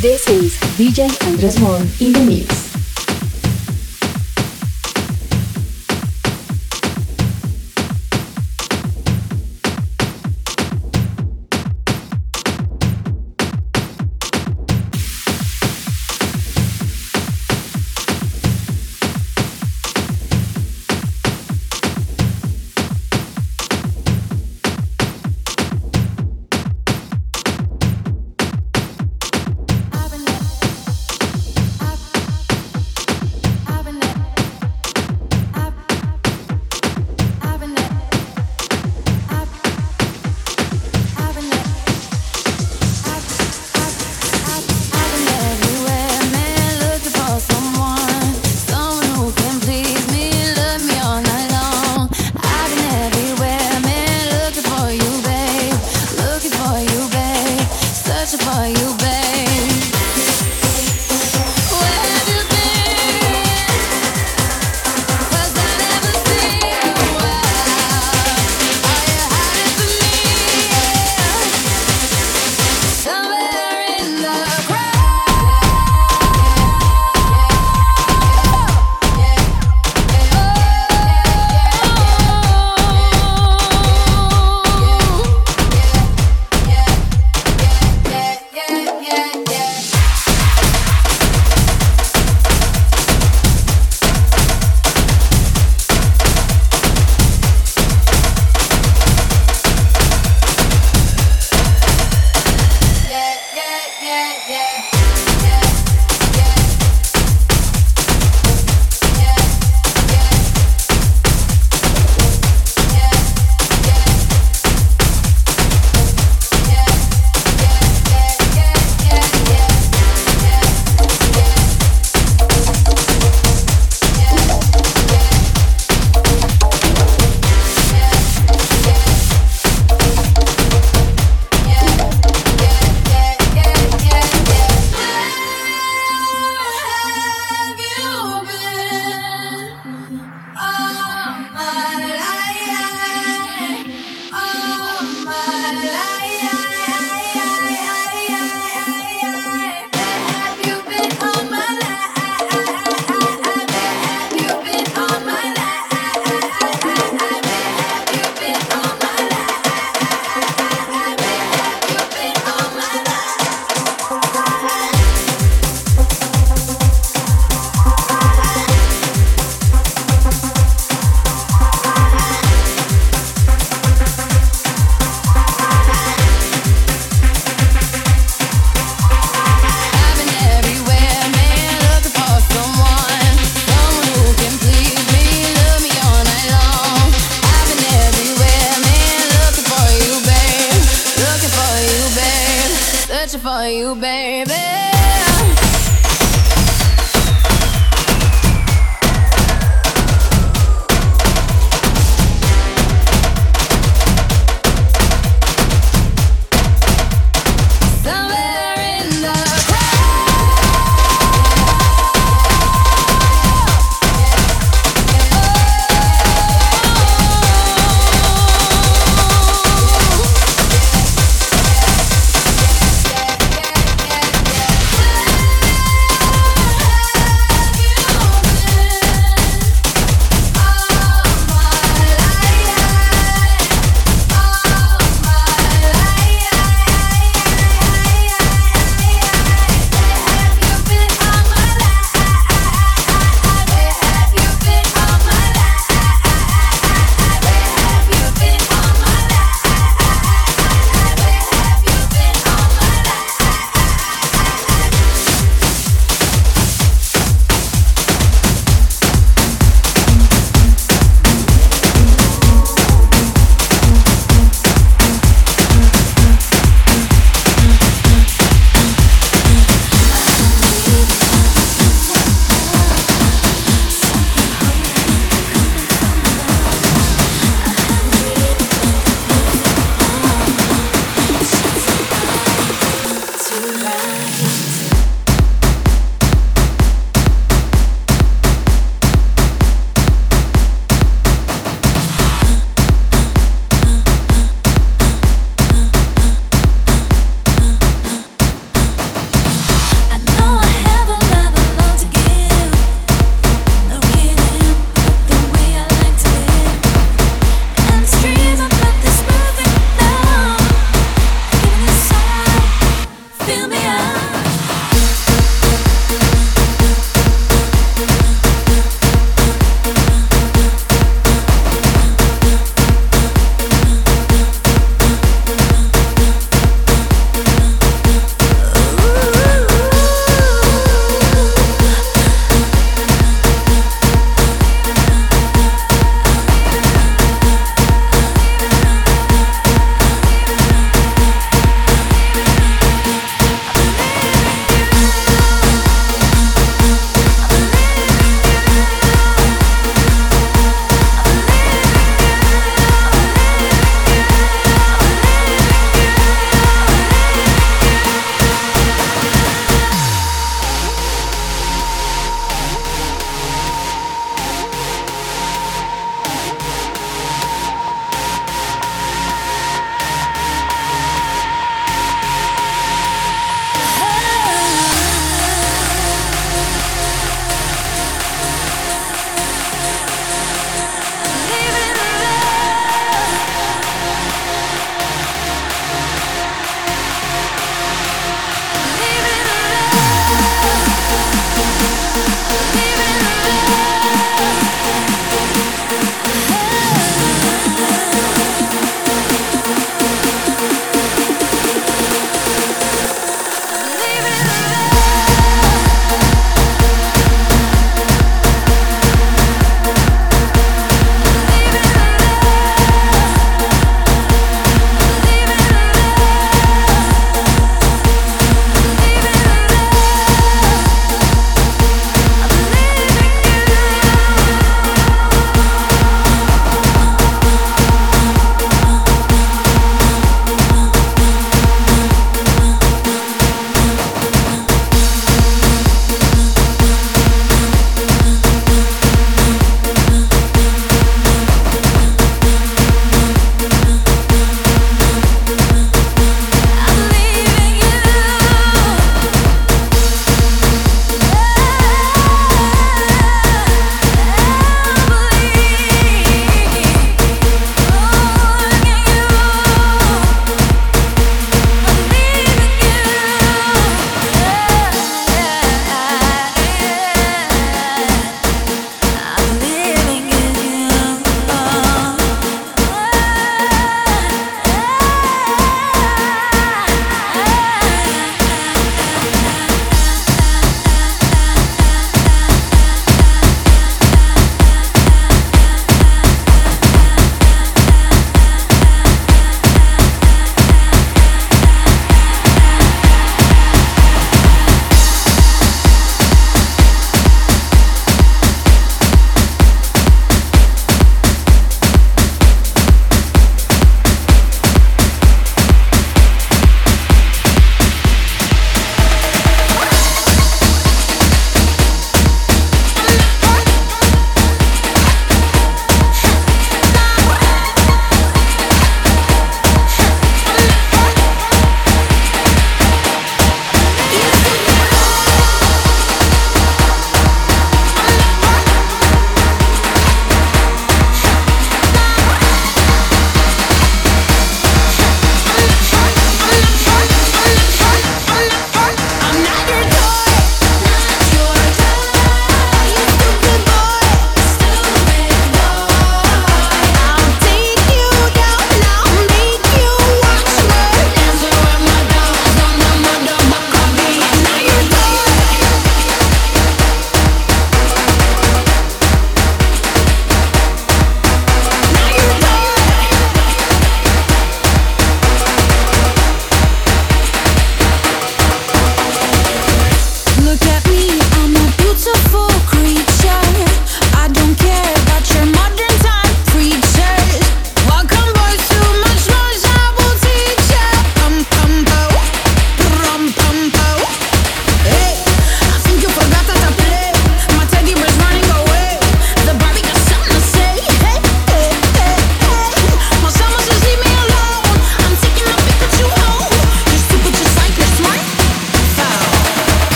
This is DJ Andres Mon in the mix.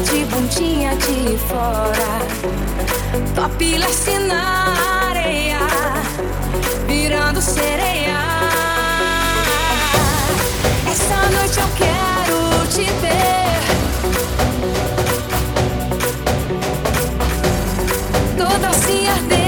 de bundinha de fora. Top lace assim na areia, virando sereia. Essa noite eu quero te ter. Toda assim ardente.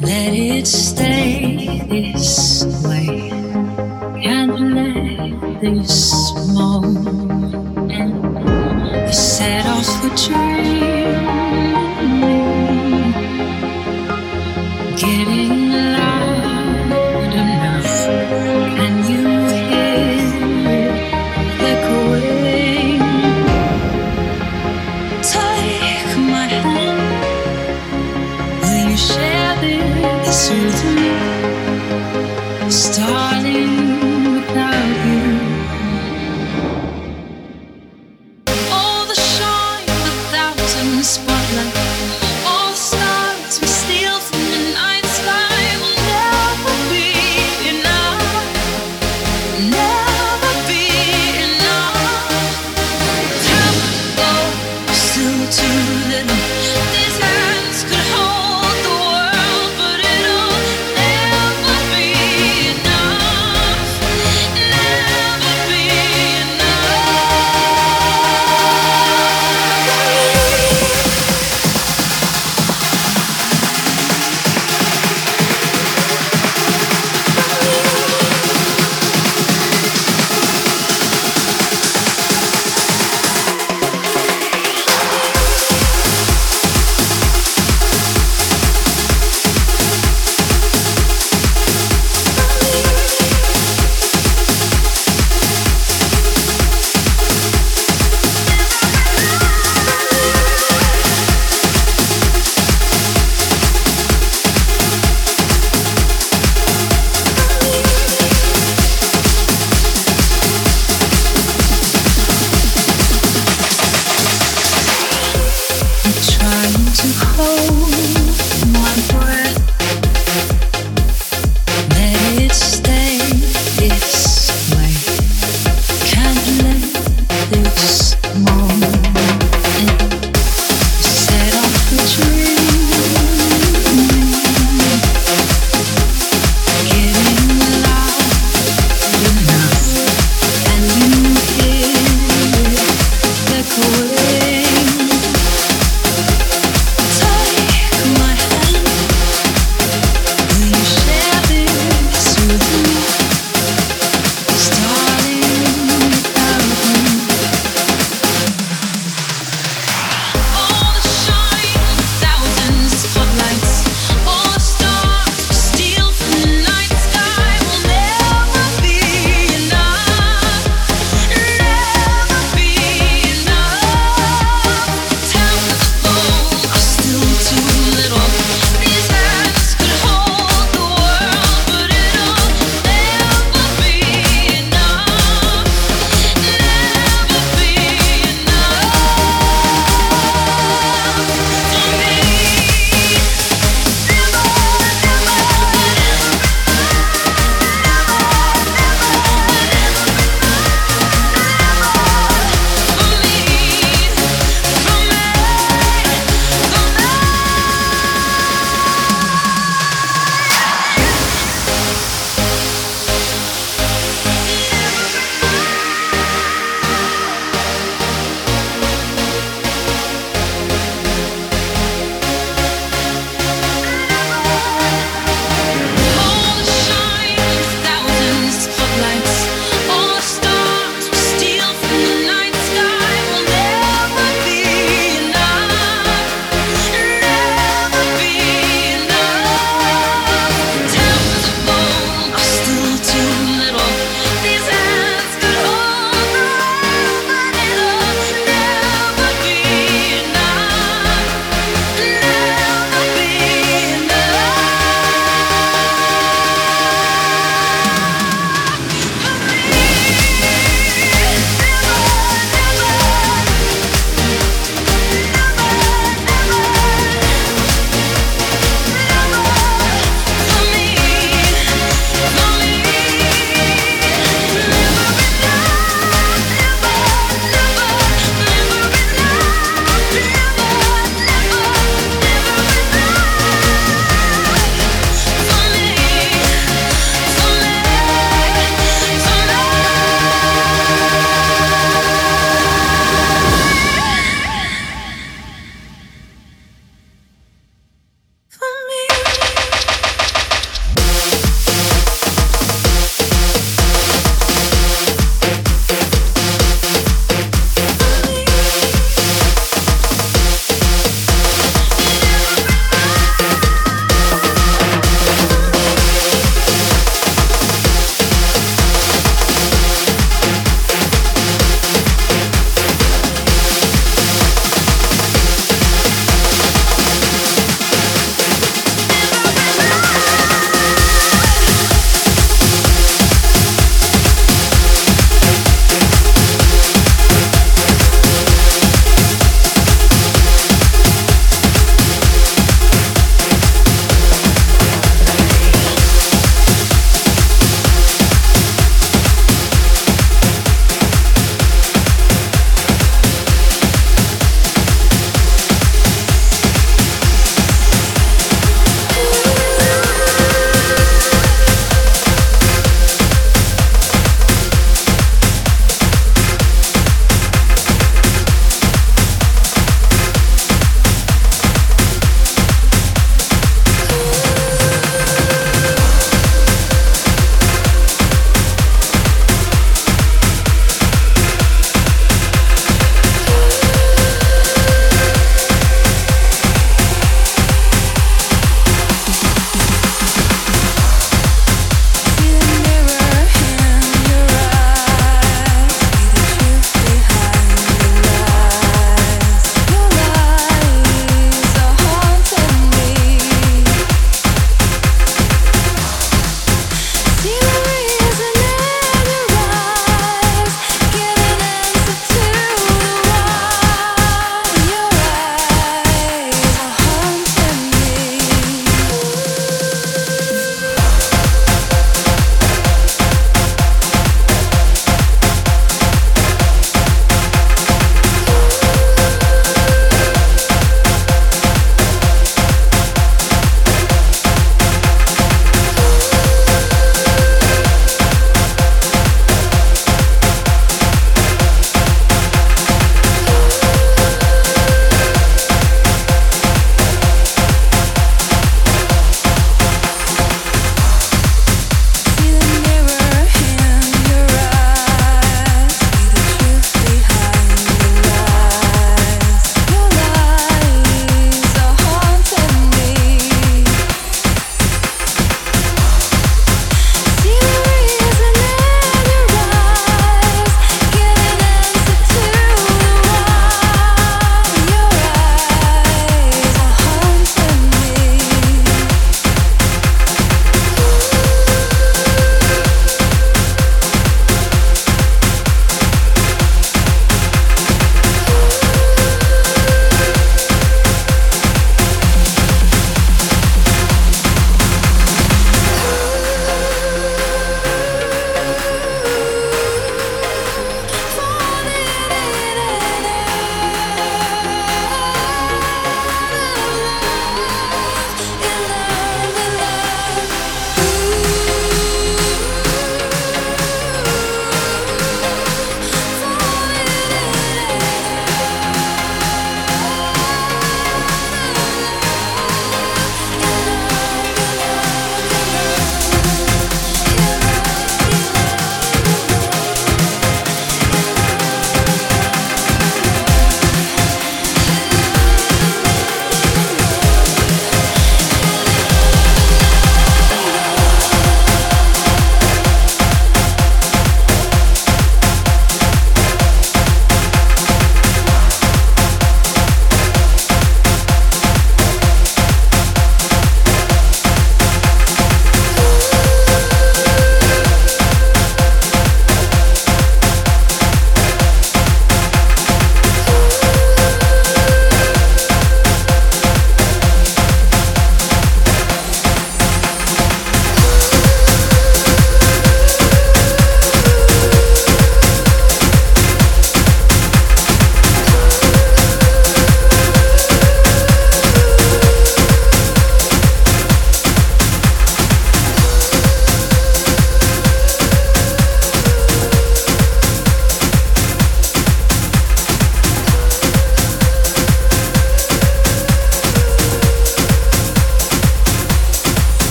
Let it stay this way. Can't let this moment set off the train.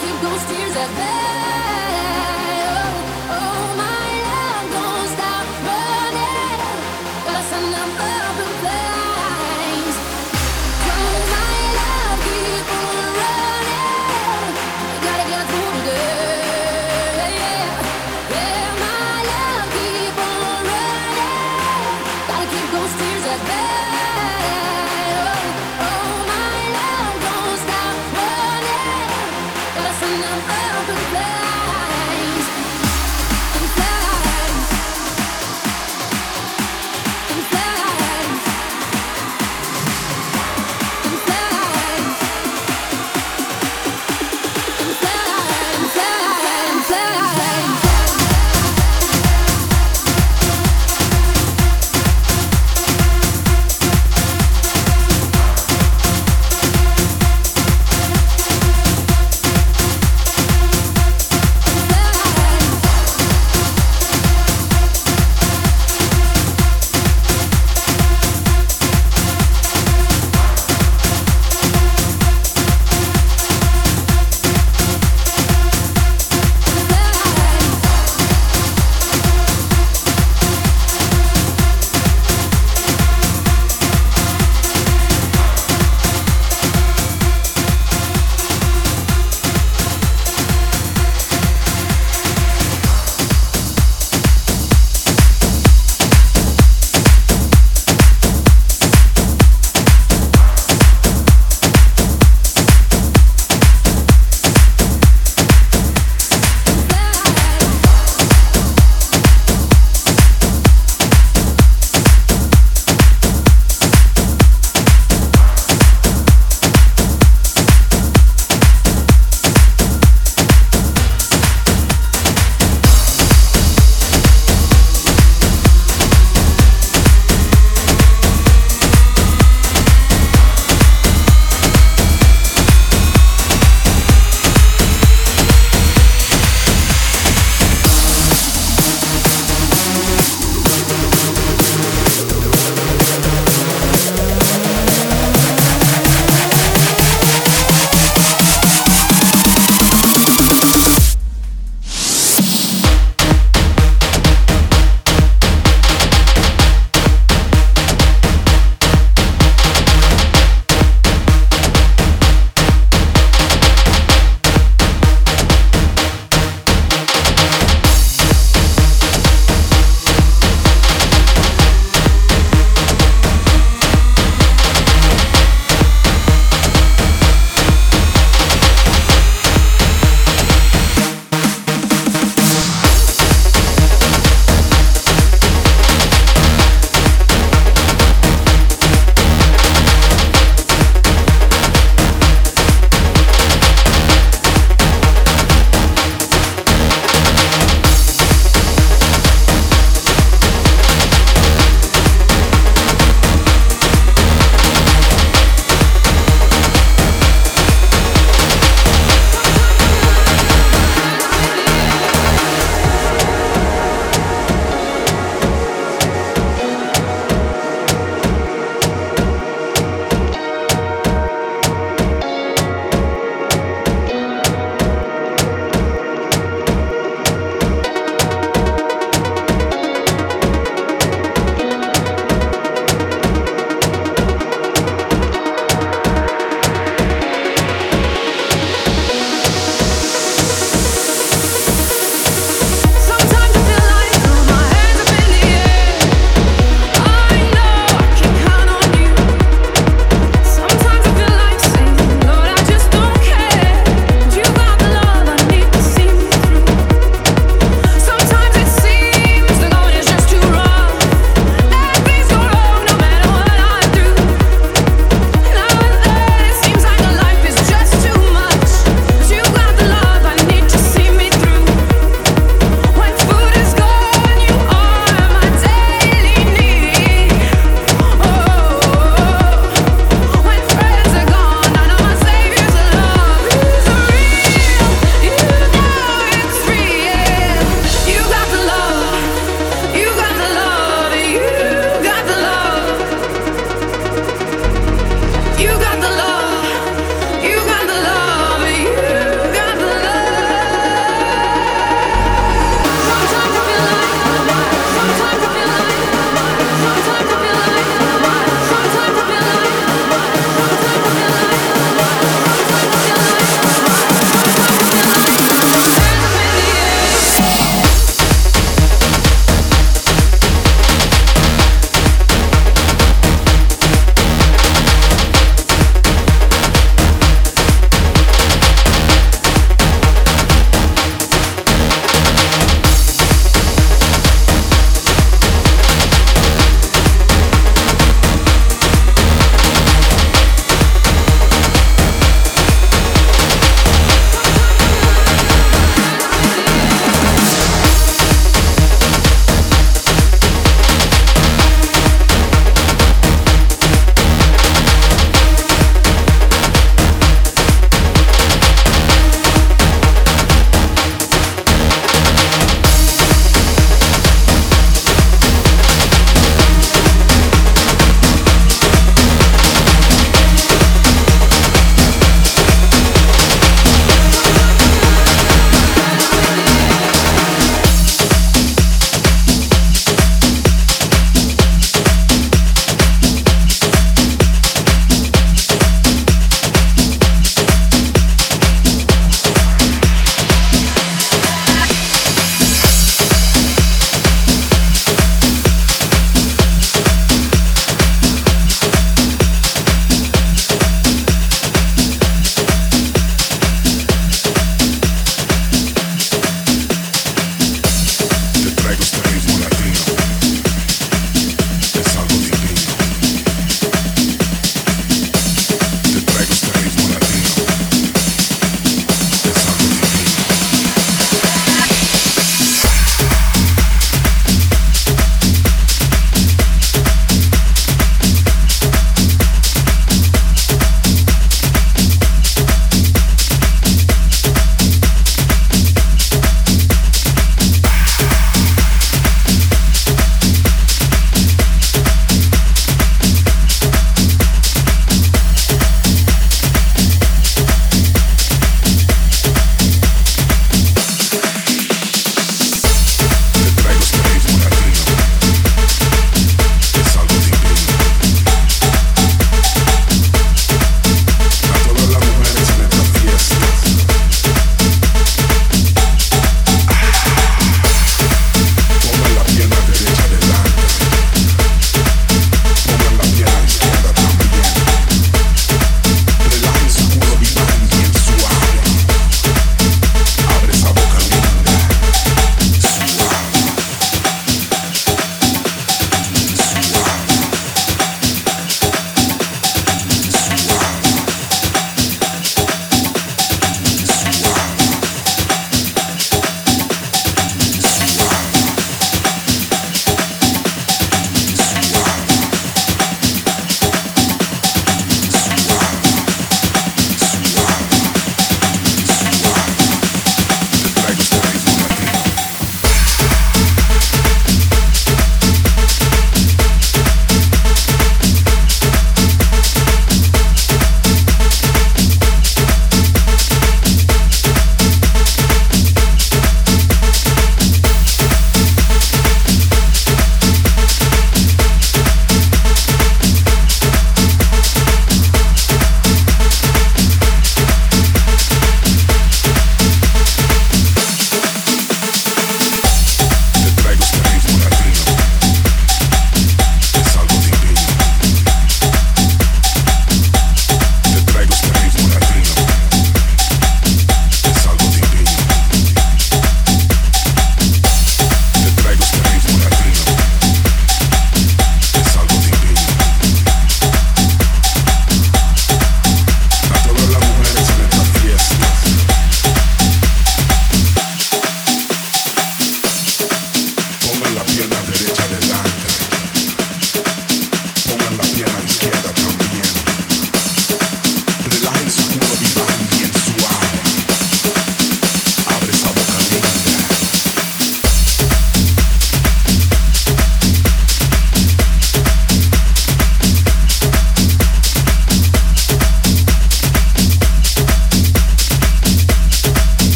Keep those tears at bay.